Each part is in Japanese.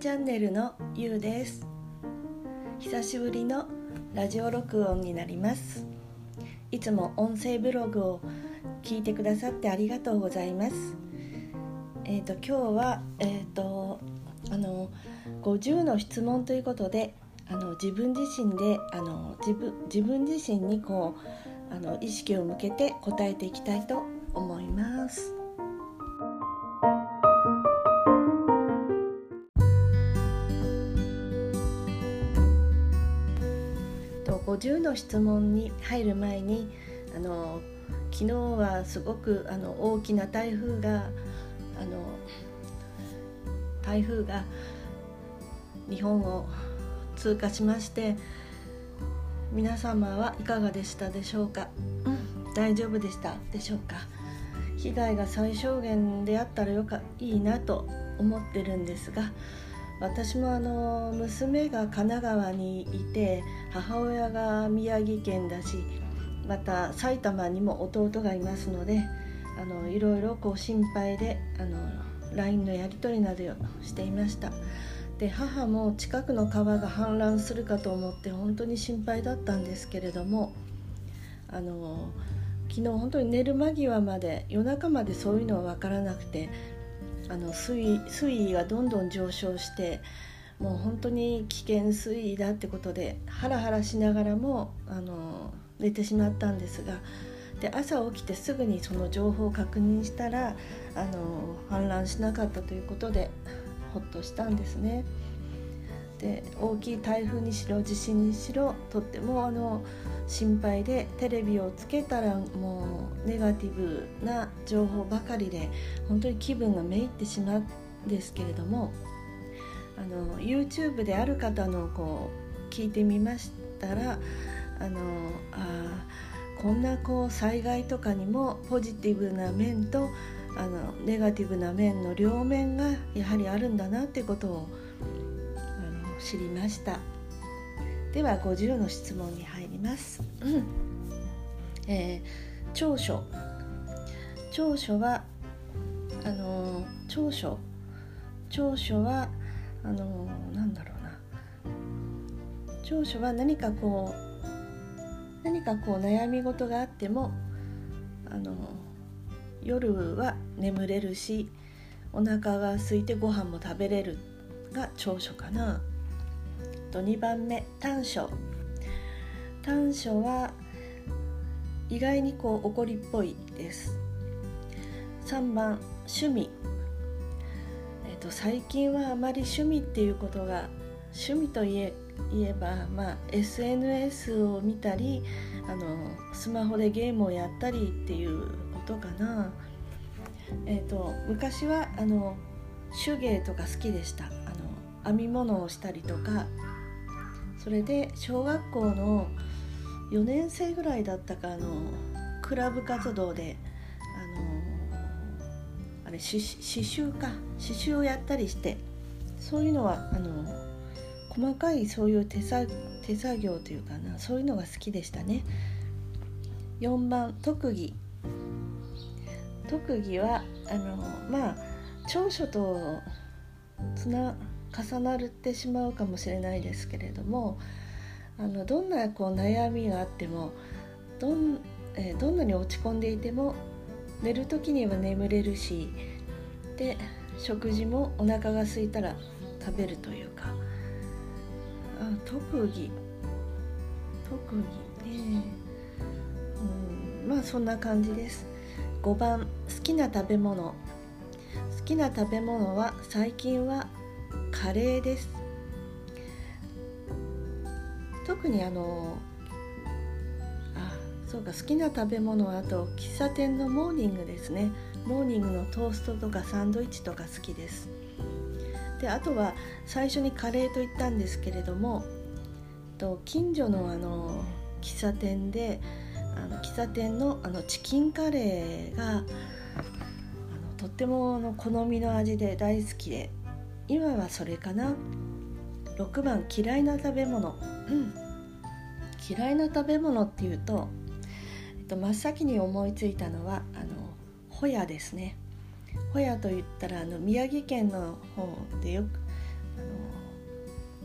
チャンネルのゆうです。久しぶりのラジオ録音になります。いつも音声ブログを聞いてくださってありがとうございます。えっ、ー、と今日はえっ、ー、とあの50の質問ということであの自分自身であの自分自分自身にこうあの意識を向けて答えていきたいと思います。50の質問に入る前にあの昨日はすごくあの大きな台風があの台風が日本を通過しまして皆様はいかがでしたでしょうか、うん、大丈夫でしたでしょうか？被害が最小限であったらよかいいなと思ってるんですが私もあの娘が神奈川にいて母親が宮城県だしまた埼玉にも弟がいますのであのいろいろこう心配であの LINE のやり取りなどをしていました。で母も近くの川が氾濫するかと思って本当に心配だったんですけれどもあの昨日本当に寝る間際まで夜中までそういうのは分からなくてあの水位水位がどんどん上昇してもう本当に危険水位だってことでハラハラしながらもあの寝てしまったんですがで朝起きてすぐにその情報を確認したらあの氾濫しなかったということでほっとしたんですね。で大きい台風にしろ地震にしろとってもあの心配でテレビをつけたらもうネガティブな情報ばかりで本当に気分がめいってしまうんですけれどもあの YouTube である方のこう聞いてみましたらあのあこんなこう災害とかにもポジティブな面とあのネガティブな面の両面がやはりあるんだなってことを知りました。では50の質問に入ります、うん。えー、長所。長所はあの長所。長所はあのなんだろうな。長所は何かこう何かこう悩み事があってもあの夜は眠れるしお腹が空いてご飯も食べれるが長所かなと2番目短所。短所は意外にこう怒りっぽいです。3番趣味。えっ、と最近はあまり趣味っていうことが趣味といえ言えば、まあ、SNS を見たりあのスマホでゲームをやったりっていうことかな、えーと昔はあの手芸とか好きでした。あの編み物をしたりとかそれで小学校の4年生ぐらいだったかあのクラブ活動であのあれ刺繍か。刺繍をやったりしてそういうのはあの細かいそういう手作手作業というかなそういうのが好きでしたね。4番特技。特技はあのまあ長所とつな重なってしまうかもしれないですけれどもあのどんなこう悩みがあってもどん,、えー、どんなに落ち込んでいても寝る時には眠れるしで食事もお腹が空いたら食べるというかあ特技特技ね。うんまあそんな感じです。5番好きな食べ物。好きな食べ物は最近はカレーです。特にあのあそうか好きな食べ物はあと喫茶店のモーニングですね。モーニングのトーストとかサンドイッチとか好きです。であとは最初にカレーと言ったんですけれどもと近所のあの喫茶店であの喫茶店のあのチキンカレーがあのとってもあの好みの味で大好きで。今はそれかな。6番嫌いな食べ物、うん、嫌いな食べ物っていうと、えっと、真っ先に思いついたのはあのホヤですね。ホヤといったらあの宮城県の方でよくあ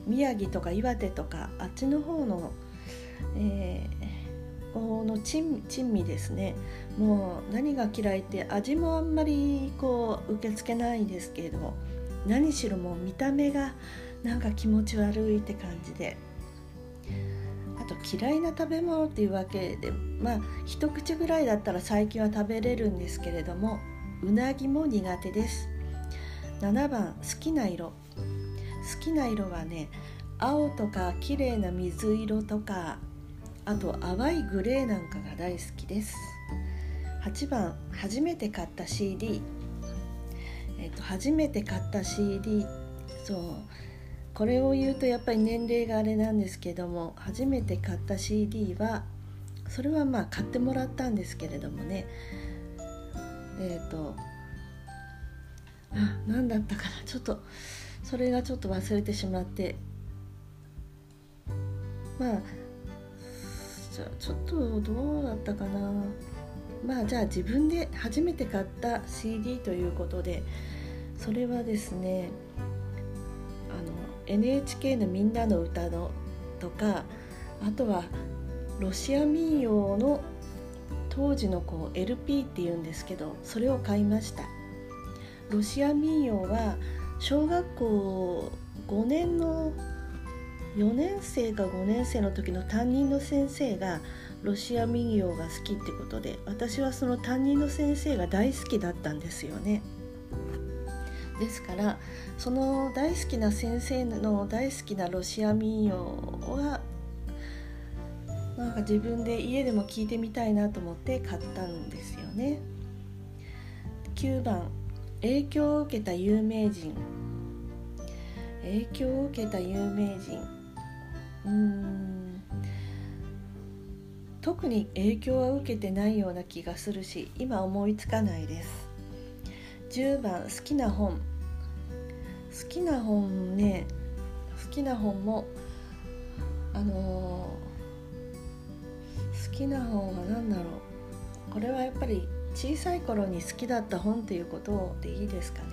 宮城とか岩手とかあっちの方の、えー、この珍珍味ですね。もう何が嫌いって味もあんまりこう受け付けないですけれども何しろもう見た目がなんか気持ち悪いって感じで。あと嫌いな食べ物っていうわけでまあ一口ぐらいだったら最近は食べれるんですけれどもうなぎも苦手です。7番好きな色。好きな色はね青とか綺麗な水色とかあと淡いグレーなんかが大好きです。8番初めて買った CD えっ、と初めて買った CD そう。これを言うとやっぱり年齢があれなんですけども初めて買った CD はそれはまあ買ってもらったんですけれどもね。えっ、ー、とあ何だったかな。ちょっとそれがちょっと忘れてしまって。まあじゃあちょっとどうだったかな。まあじゃあ自分で初めて買った CD ということでそれはですね NHK の「みんなの歌の」とかあとはロシア民謡の当時のこう LP っていうんですけどそれを買いましたロシア民謡は小学校5年の4年生か5年生の時の担任の先生がロシア民謡が好きってことで私はその担任の先生が大好きだったんですよね。ですからその大好きな先生の大好きなロシア民謡はなんか自分で家でも聞いてみたいなと思って買ったんですよね。9番影響を受けた有名人。影響を受けた有名人。うん。特に影響は受けてないような気がするし今思いつかないです。10番好きな本。好きな本ね好きな本もあのー、好きな本は何だろう。これはやっぱり小さい頃に好きだった本っていうことでいいですかね。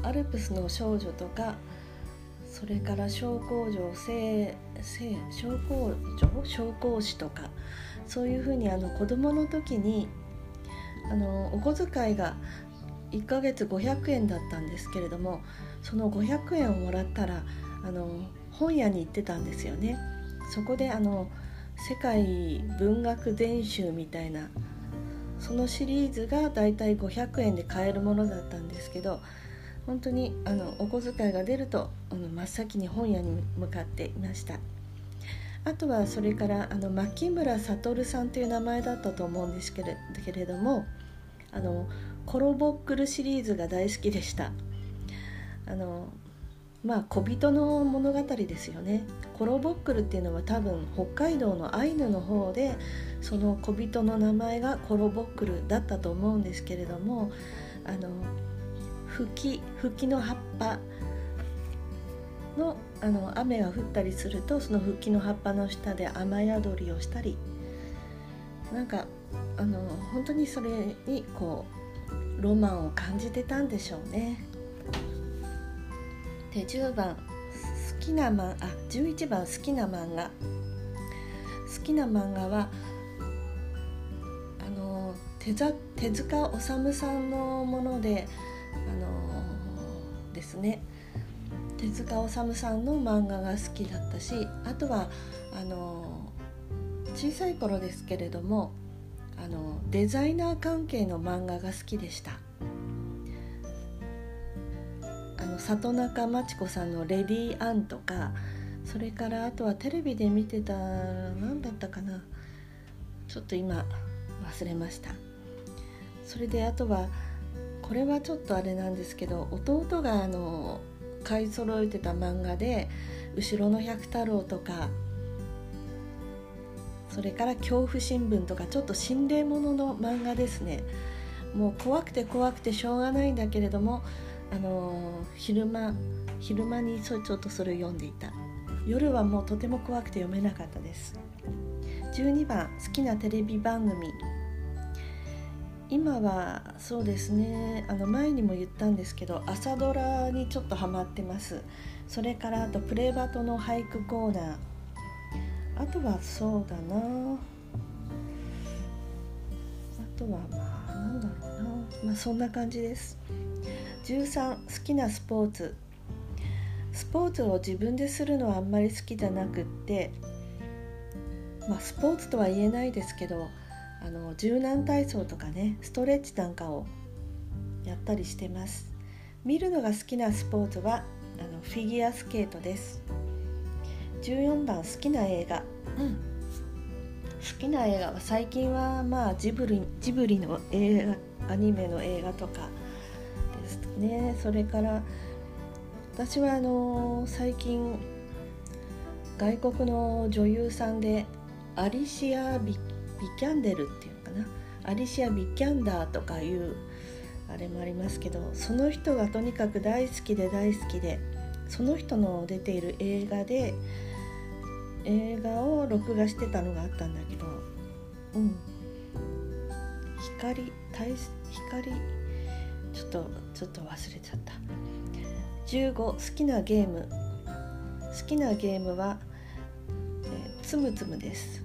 あのアルプスの少女とかそれから小工場聖聖小工場小工士とかそういうふうにあの子供の時にあのお小遣いが1ヶ月500円だったんですけれどもその500円をもらったらあの本屋に行ってたんですよね。そこであの世界文学全集みたいなそのシリーズがだいたい500円で買えるものだったんですけど本当にあのお小遣いが出るとあの真っ先に本屋に向かっていました。あとはそれからあの牧村悟さんという名前だったと思うんですけれどもあのコロボックルシリーズが大好きでした。あのまあ小人の物語ですよね。コロボックルっていうのは多分北海道のアイヌの方でその小人の名前がコロボックルだったと思うんですけれどもあの吹き吹きの葉っぱのあの雨が降ったりするとその吹きの葉っぱの下で雨宿りをしたりなんかあの本当にそれにこうロマンを感じてたんでしょうね。で10番好きな漫あ11番好きな漫画好きな漫画はあの手手塚治虫さんのものであのですね手塚治虫さんの漫画が好きだったしあとはあの小さい頃ですけれどもあのデザイナー関係の漫画が好きでした。あの里中真知子さんの「レディー・アン」とかそれからあとはテレビで見てた何だったかな。ちょっと今忘れました。それであとはこれはちょっとあれなんですけど弟があの買い揃えてた漫画で「後ろの百太郎」とかそれから恐怖新聞とかちょっと心霊ものの漫画ですね。もう怖くて怖くてしょうがないんだけれどもあの昼間昼間にちょっとそれを読んでいた。夜はもうとても怖くて読めなかったです。12番好きなテレビ番組。今はそうですね。あの前にも言ったんですけど朝ドラにちょっとハマってます。それからあとプレバトの俳句コーナー。あとはそうだな。あとはまあなんだろうな。まあそんな感じです。13好きなスポーツ。スポーツを自分でするのはあんまり好きじゃなくってまあスポーツとは言えないですけどあの柔軟体操とかねストレッチなんかをやったりしてます。見るのが好きなスポーツはあのフィギュアスケートです。14番好きな映画、うん、好きな映画は最近はまあジブリジブリの映画アニメの映画とかですね。それから私はあの最近外国の女優さんでアリシア・ビッビキャンデルっていうかな？アリシア・ビキャンダーとかいうあれもありますけどその人がとにかく大好きで大好きでその人の出ている映画で映画を録画してたのがあったんだけどうん。光光ちょっとちょっと忘れちゃった。15好きなゲーム。好きなゲームは、えー、つむつむです。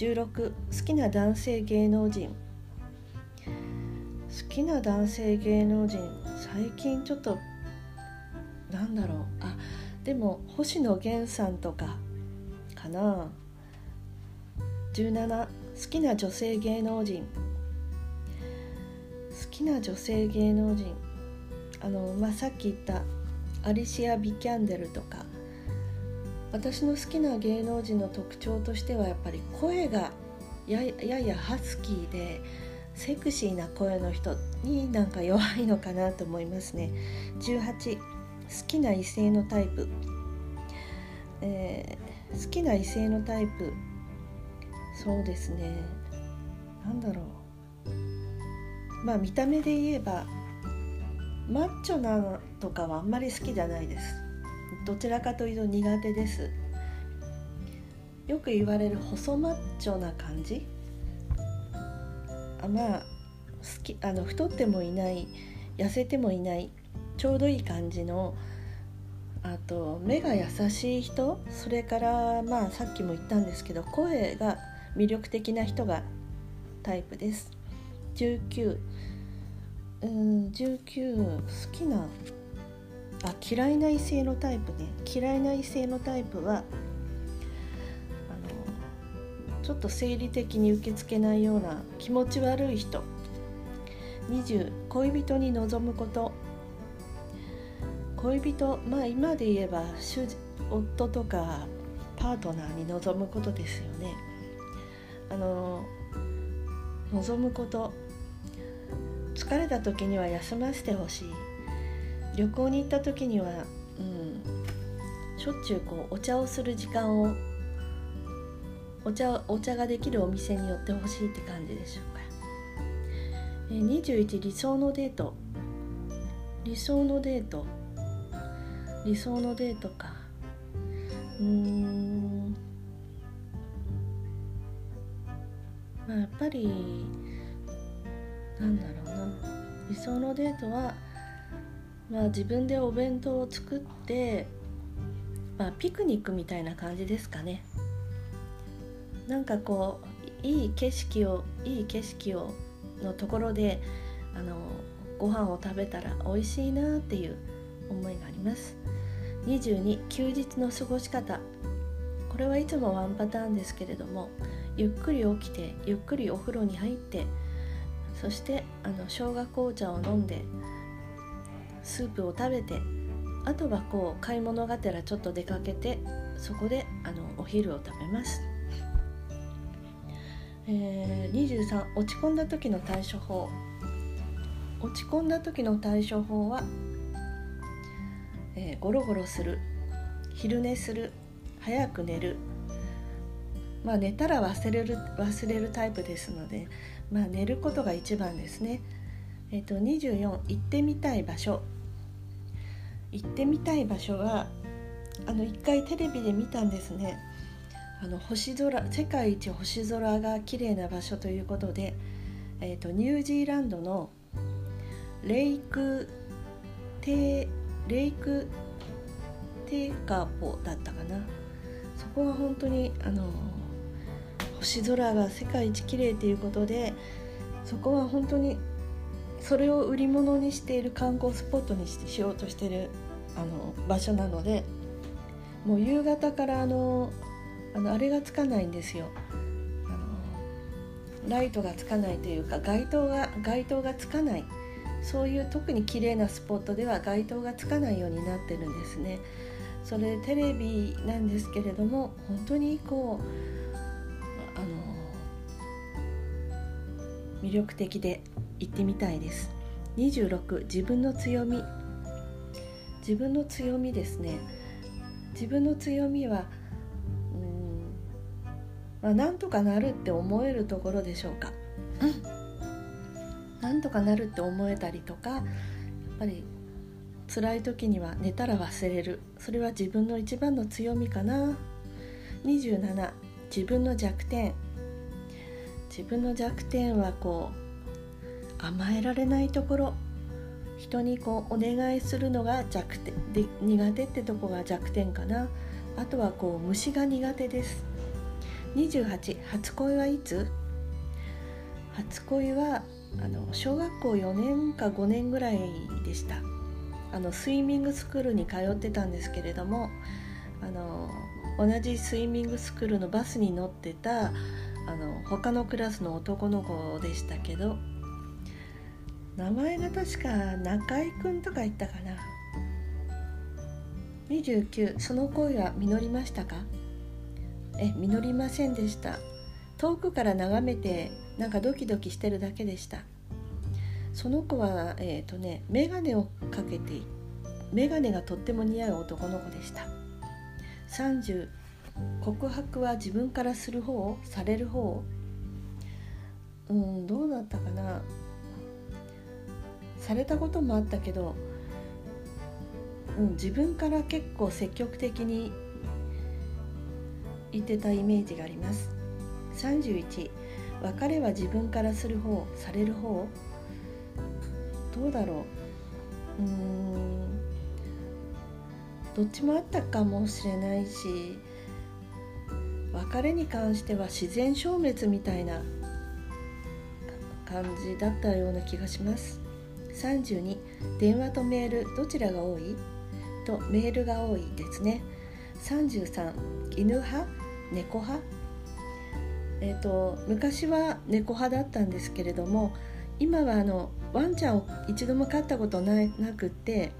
16好きな男性芸能人。好きな男性芸能人最近ちょっとなんだろう。あでも星野源さんとかかな。17好きな女性芸能人。好きな女性芸能人。あの、まあ、さっき言ったアリシア・ビキャンデルとか。私の好きな芸能人の特徴としてはやっぱり声がややハスキーでセクシーな声の人になんか弱いのかなと思いますね。18好きな異性のタイプ、えー、好きな異性のタイプ。そうですね。何だろう。まあ見た目で言えばマッチョなとかはあんまり好きじゃないです。どちらかというと苦手です。よく言われる細マッチョな感じ。あまあ好きあの太ってもいない痩せてもいないちょうどいい感じのあと目が優しい人。それからまあさっきも言ったんですけど声が魅力的な人がタイプです。19うん19好きなあ嫌いな異性のタイプね。嫌いな異性のタイプはあのちょっと生理的に受け付けないような気持ち悪い人。20恋人に望むこと。恋人まあ今で言えば主夫とかパートナーに望むことですよね。あの望むこと。疲れた時には休ませてほしい。旅行に行った時には、うん、しょっちゅうこうお茶をする時間をお茶お茶ができるお店に寄ってほしいって感じでしょうか、え21理想のデート。理想のデート。理想のデートか。うーん。まあやっぱりなんだろうな。理想のデートはまあ、自分でお弁当を作って、まあ、ピクニックみたいな感じですかね。なんかこういい景色をいい景色をのところであのご飯を食べたら美味しいなっていう思いがあります。22休日の過ごし方。これはいつもワンパターンですけれどもゆっくり起きてゆっくりお風呂に入ってそしてあの生姜紅茶を飲んでスープを食べてあとはこう買い物がてらちょっと出かけてそこであのお昼を食べます、えー、23落ち込んだ時の対処法。落ち込んだ時の対処法は、えー、ゴロゴロする昼寝する早く寝る。まあ寝たら忘れる忘れるタイプですのでまあ寝ることが一番ですね。えっ、ー、と24行ってみたい場所。行ってみたい場所はあの一回テレビで見たんですね。あの星空世界一星空が綺麗な場所ということでえーと、ニュージーランドのレイクテレイクテーカーポだったかな。そこは本当にあの星空が世界一綺麗ということでそこは本当にそれを売り物にしている観光スポットにしようとしてるあの場所なのでもう夕方からあのあのあれがつかないんですよあのライトがつかないというか街灯が街灯がつかないそういう特に綺麗なスポットでは街灯がつかないようになってるんですね。それテレビなんですけれども本当にこう魅力的で行ってみたいです。26自分の強み。自分の強みですね。自分の強みはまあ、なんとかなるって思えるところでしょうか、うん、なんとかなるって思えたりとかやっぱり辛い時には寝たら忘れる。それは自分の一番の強みかな。27自分の弱点自分の弱点はこう甘えられないところ。人にこうお願いするのが弱点で苦手ってとこが弱点かな。あとはこう虫が苦手です。28初恋はいつ？初恋はあの小学校4年か5年ぐらいでした。あのスイミングスクールに通ってたんですけれどもあの同じスイミングスクールのバスに乗ってたあの他のクラスの男の子でしたけど名前が確か中居君とか言ったかな。29その恋は実りましたか？え実りませんでした。遠くから眺めてなんかドキドキしてるだけでした。その子はえっ、ー、とね眼鏡をかけて眼鏡がとっても似合う男の子でした。30告白は自分からする方される方うんどうなったかな。されたこともあったけど、うん、自分から結構積極的に言ってたイメージがあります。31別れは自分からする方される方どうだろう。うんどっちもあったかもしれないし別れに関しては自然消滅みたいな感じだったような気がします。32電話とメールどちらが多い？とメールが多いですね。33犬派？猫派？えーと、昔は猫派だったんですけれども今はあのワンちゃんを一度も飼ったことななくって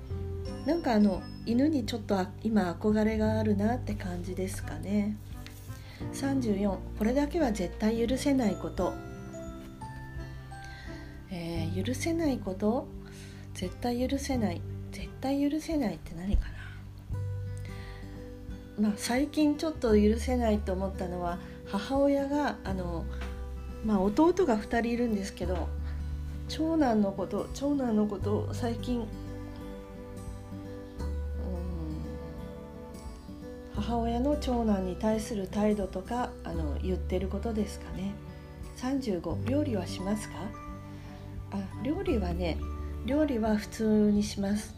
なんかあの犬にちょっと今憧れがあるなって感じですかね。34これだけは絶対許せないこと、えー、許せないこと？絶対許せない。絶対許せないって何かな？まあ、最近ちょっと許せないと思ったのは母親があの、まあ、弟が2人いるんですけど長男のこと長男のことを最近、母親の長男に対する態度とかあの言ってることですかね。35料理はしますか？あ料理はね料理は普通にします。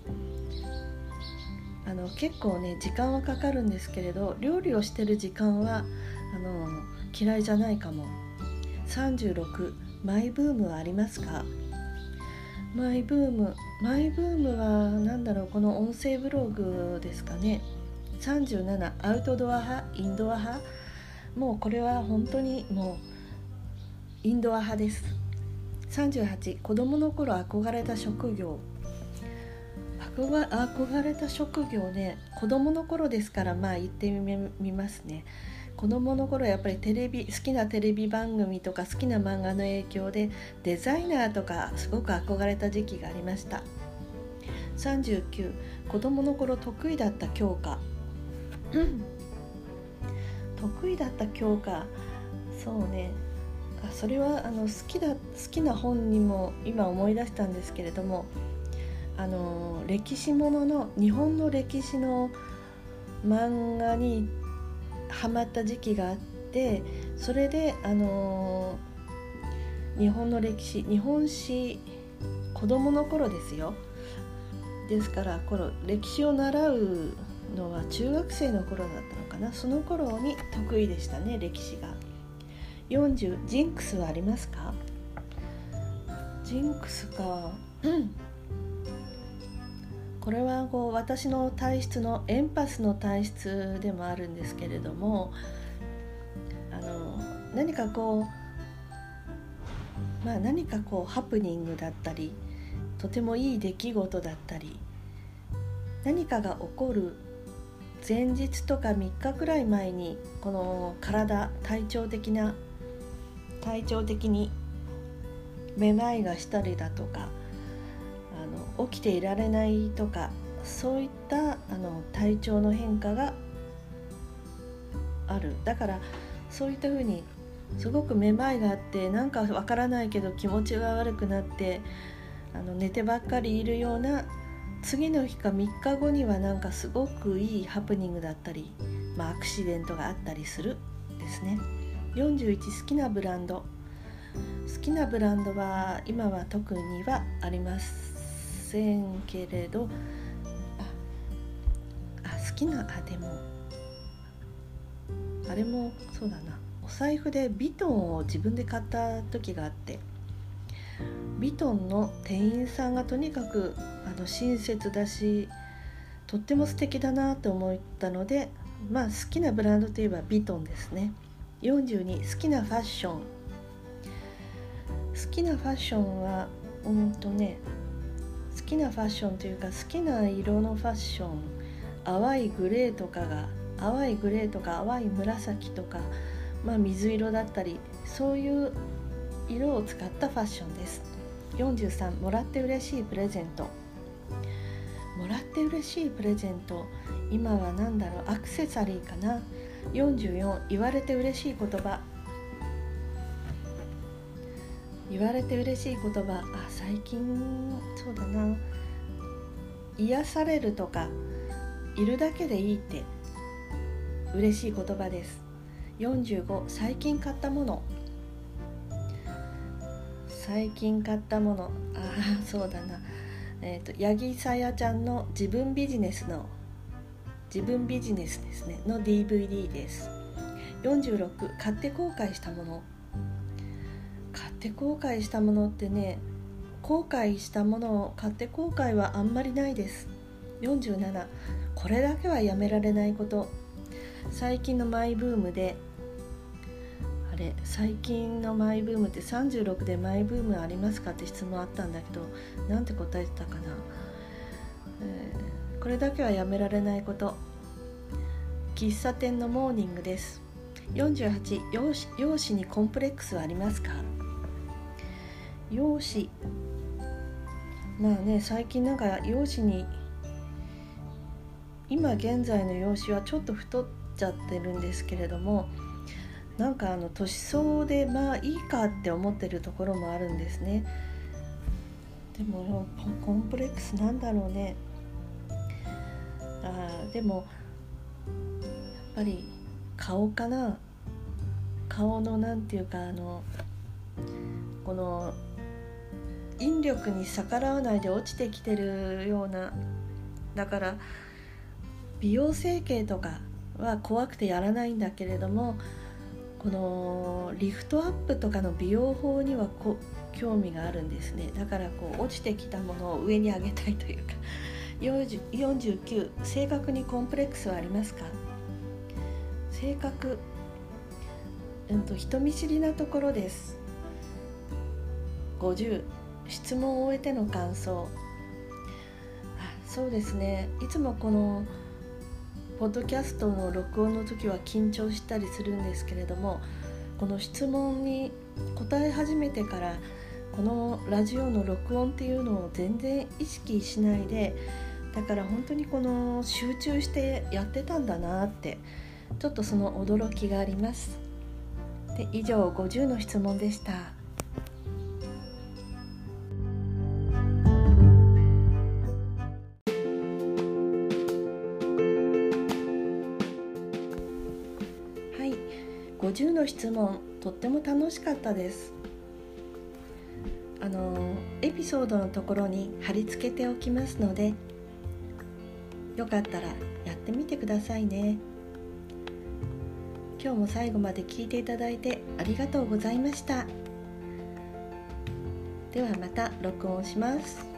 あの結構ね時間はかかるんですけれど料理をしてる時間はあの嫌いじゃないかも。36マイブームはありますか？マイブームマイブームは何だろうこの音声ブログですかね37アウトドア派インドア派。もうこれは本当にもうインドア派です。38子供の頃憧れた職業。憧れた職業ね子供の頃ですからまあ言ってみますね。子供の頃やっぱりテレビ好きなテレビ番組とか好きな漫画の影響でデザイナーとかすごく憧れた時期がありました。39子供の頃得意だった教科。得意だった教科。そうね。あそれはあの好きだ好きな本にも今思い出したんですけれどもあの歴史ものの日本の歴史の漫画にハマった時期があってそれであの日本の歴史日本史子供の頃ですよ。ですからこの歴史を習うのは中学生の頃だったのかな。その頃に得意でしたね歴史が。40ジンクスはありますか？ジンクスか。うん。これはこう私の体質のエンパスの体質でもあるんですけれどもあの何かこうまあ何かこうハプニングだったりとてもいい出来事だったり何かが起こる前日とか3日くらい前にこの体体調的な体調的にめまいがしたりだとかあの起きていられないとかそういったあの体調の変化がある。だからそういったふうにすごくめまいがあってなんかわからないけど気持ちが悪くなってあの寝てばっかりいるような次の日か3日後にはなんかすごくいいハプニングだったり、まあ、アクシデントがあったりするですね。41好きなブランド。好きなブランドは今は特にはありませんけれどああ好きなあでもあれもそうだな。お財布でビトンを自分で買った時があってビトンの店員さんがとにかくあの親切だしとっても素敵だなと思ったのでまあ好きなブランドといえばビトンですね。42好きなファッション。好きなファッションはうんとね好きなファッションというか好きな色のファッション。淡いグレーとかが淡いグレーとか淡い紫とか、まあ、水色だったりそういう色を使ったファッションです。43もらって嬉しいプレゼント。もらって嬉しいプレゼント。今は何だろう？アクセサリーかな？44言われて嬉しい言葉。言われて嬉しい言葉。あ最近そうだな。癒されるとかいるだけでいいって嬉しい言葉です。45最近買ったもの。最近買ったもの。ああそうだな。えっ、ー、と八木さやちゃんの自分ビジネスの自分ビジネスですね。の DVD です。46買って後悔したもの。買って後悔したものってね後悔したものを買って後悔はあんまりないです。47これだけはやめられないこと。最近のマイブームであれ最近のマイブームって36でマイブームありますかって質問あったんだけどなんて答えてたかな、えー、これだけはやめられないこと。喫茶店のモーニングです。48容姿容姿にコンプレックスはありますか？容姿。まあね最近なんか容姿に今現在の容姿はちょっと太っちゃってるんですけれどもなんかあの年相でまあいいかって思ってるところもあるんですね。でもコンプレックスなんだろうね。あでもやっぱり顔かな。顔のなんていうかあのこの引力に逆らわないで落ちてきてるような。だから美容整形とかは怖くてやらないんだけれどもこのリフトアップとかの美容法にはこ興味があるんですね。だからこう落ちてきたものを上に上げたいというか。49性格にコンプレックスはありますか？性格、うんと、人見知りなところです。50質問を終えての感想。あそうですね。いつもこのポッドキャストの録音の時は緊張したりするんですけれどもこの質問に答え始めてからこのラジオの録音っていうのを全然意識しないでだから本当にこの集中してやってたんだなってちょっとその驚きがあります。で以上50の質問でした。の質問とっても楽しかったです。あのエピソードのところに貼り付けておきますのでよかったらやってみてくださいね。今日も最後まで聞いていただいてありがとうございました。ではまた録音します。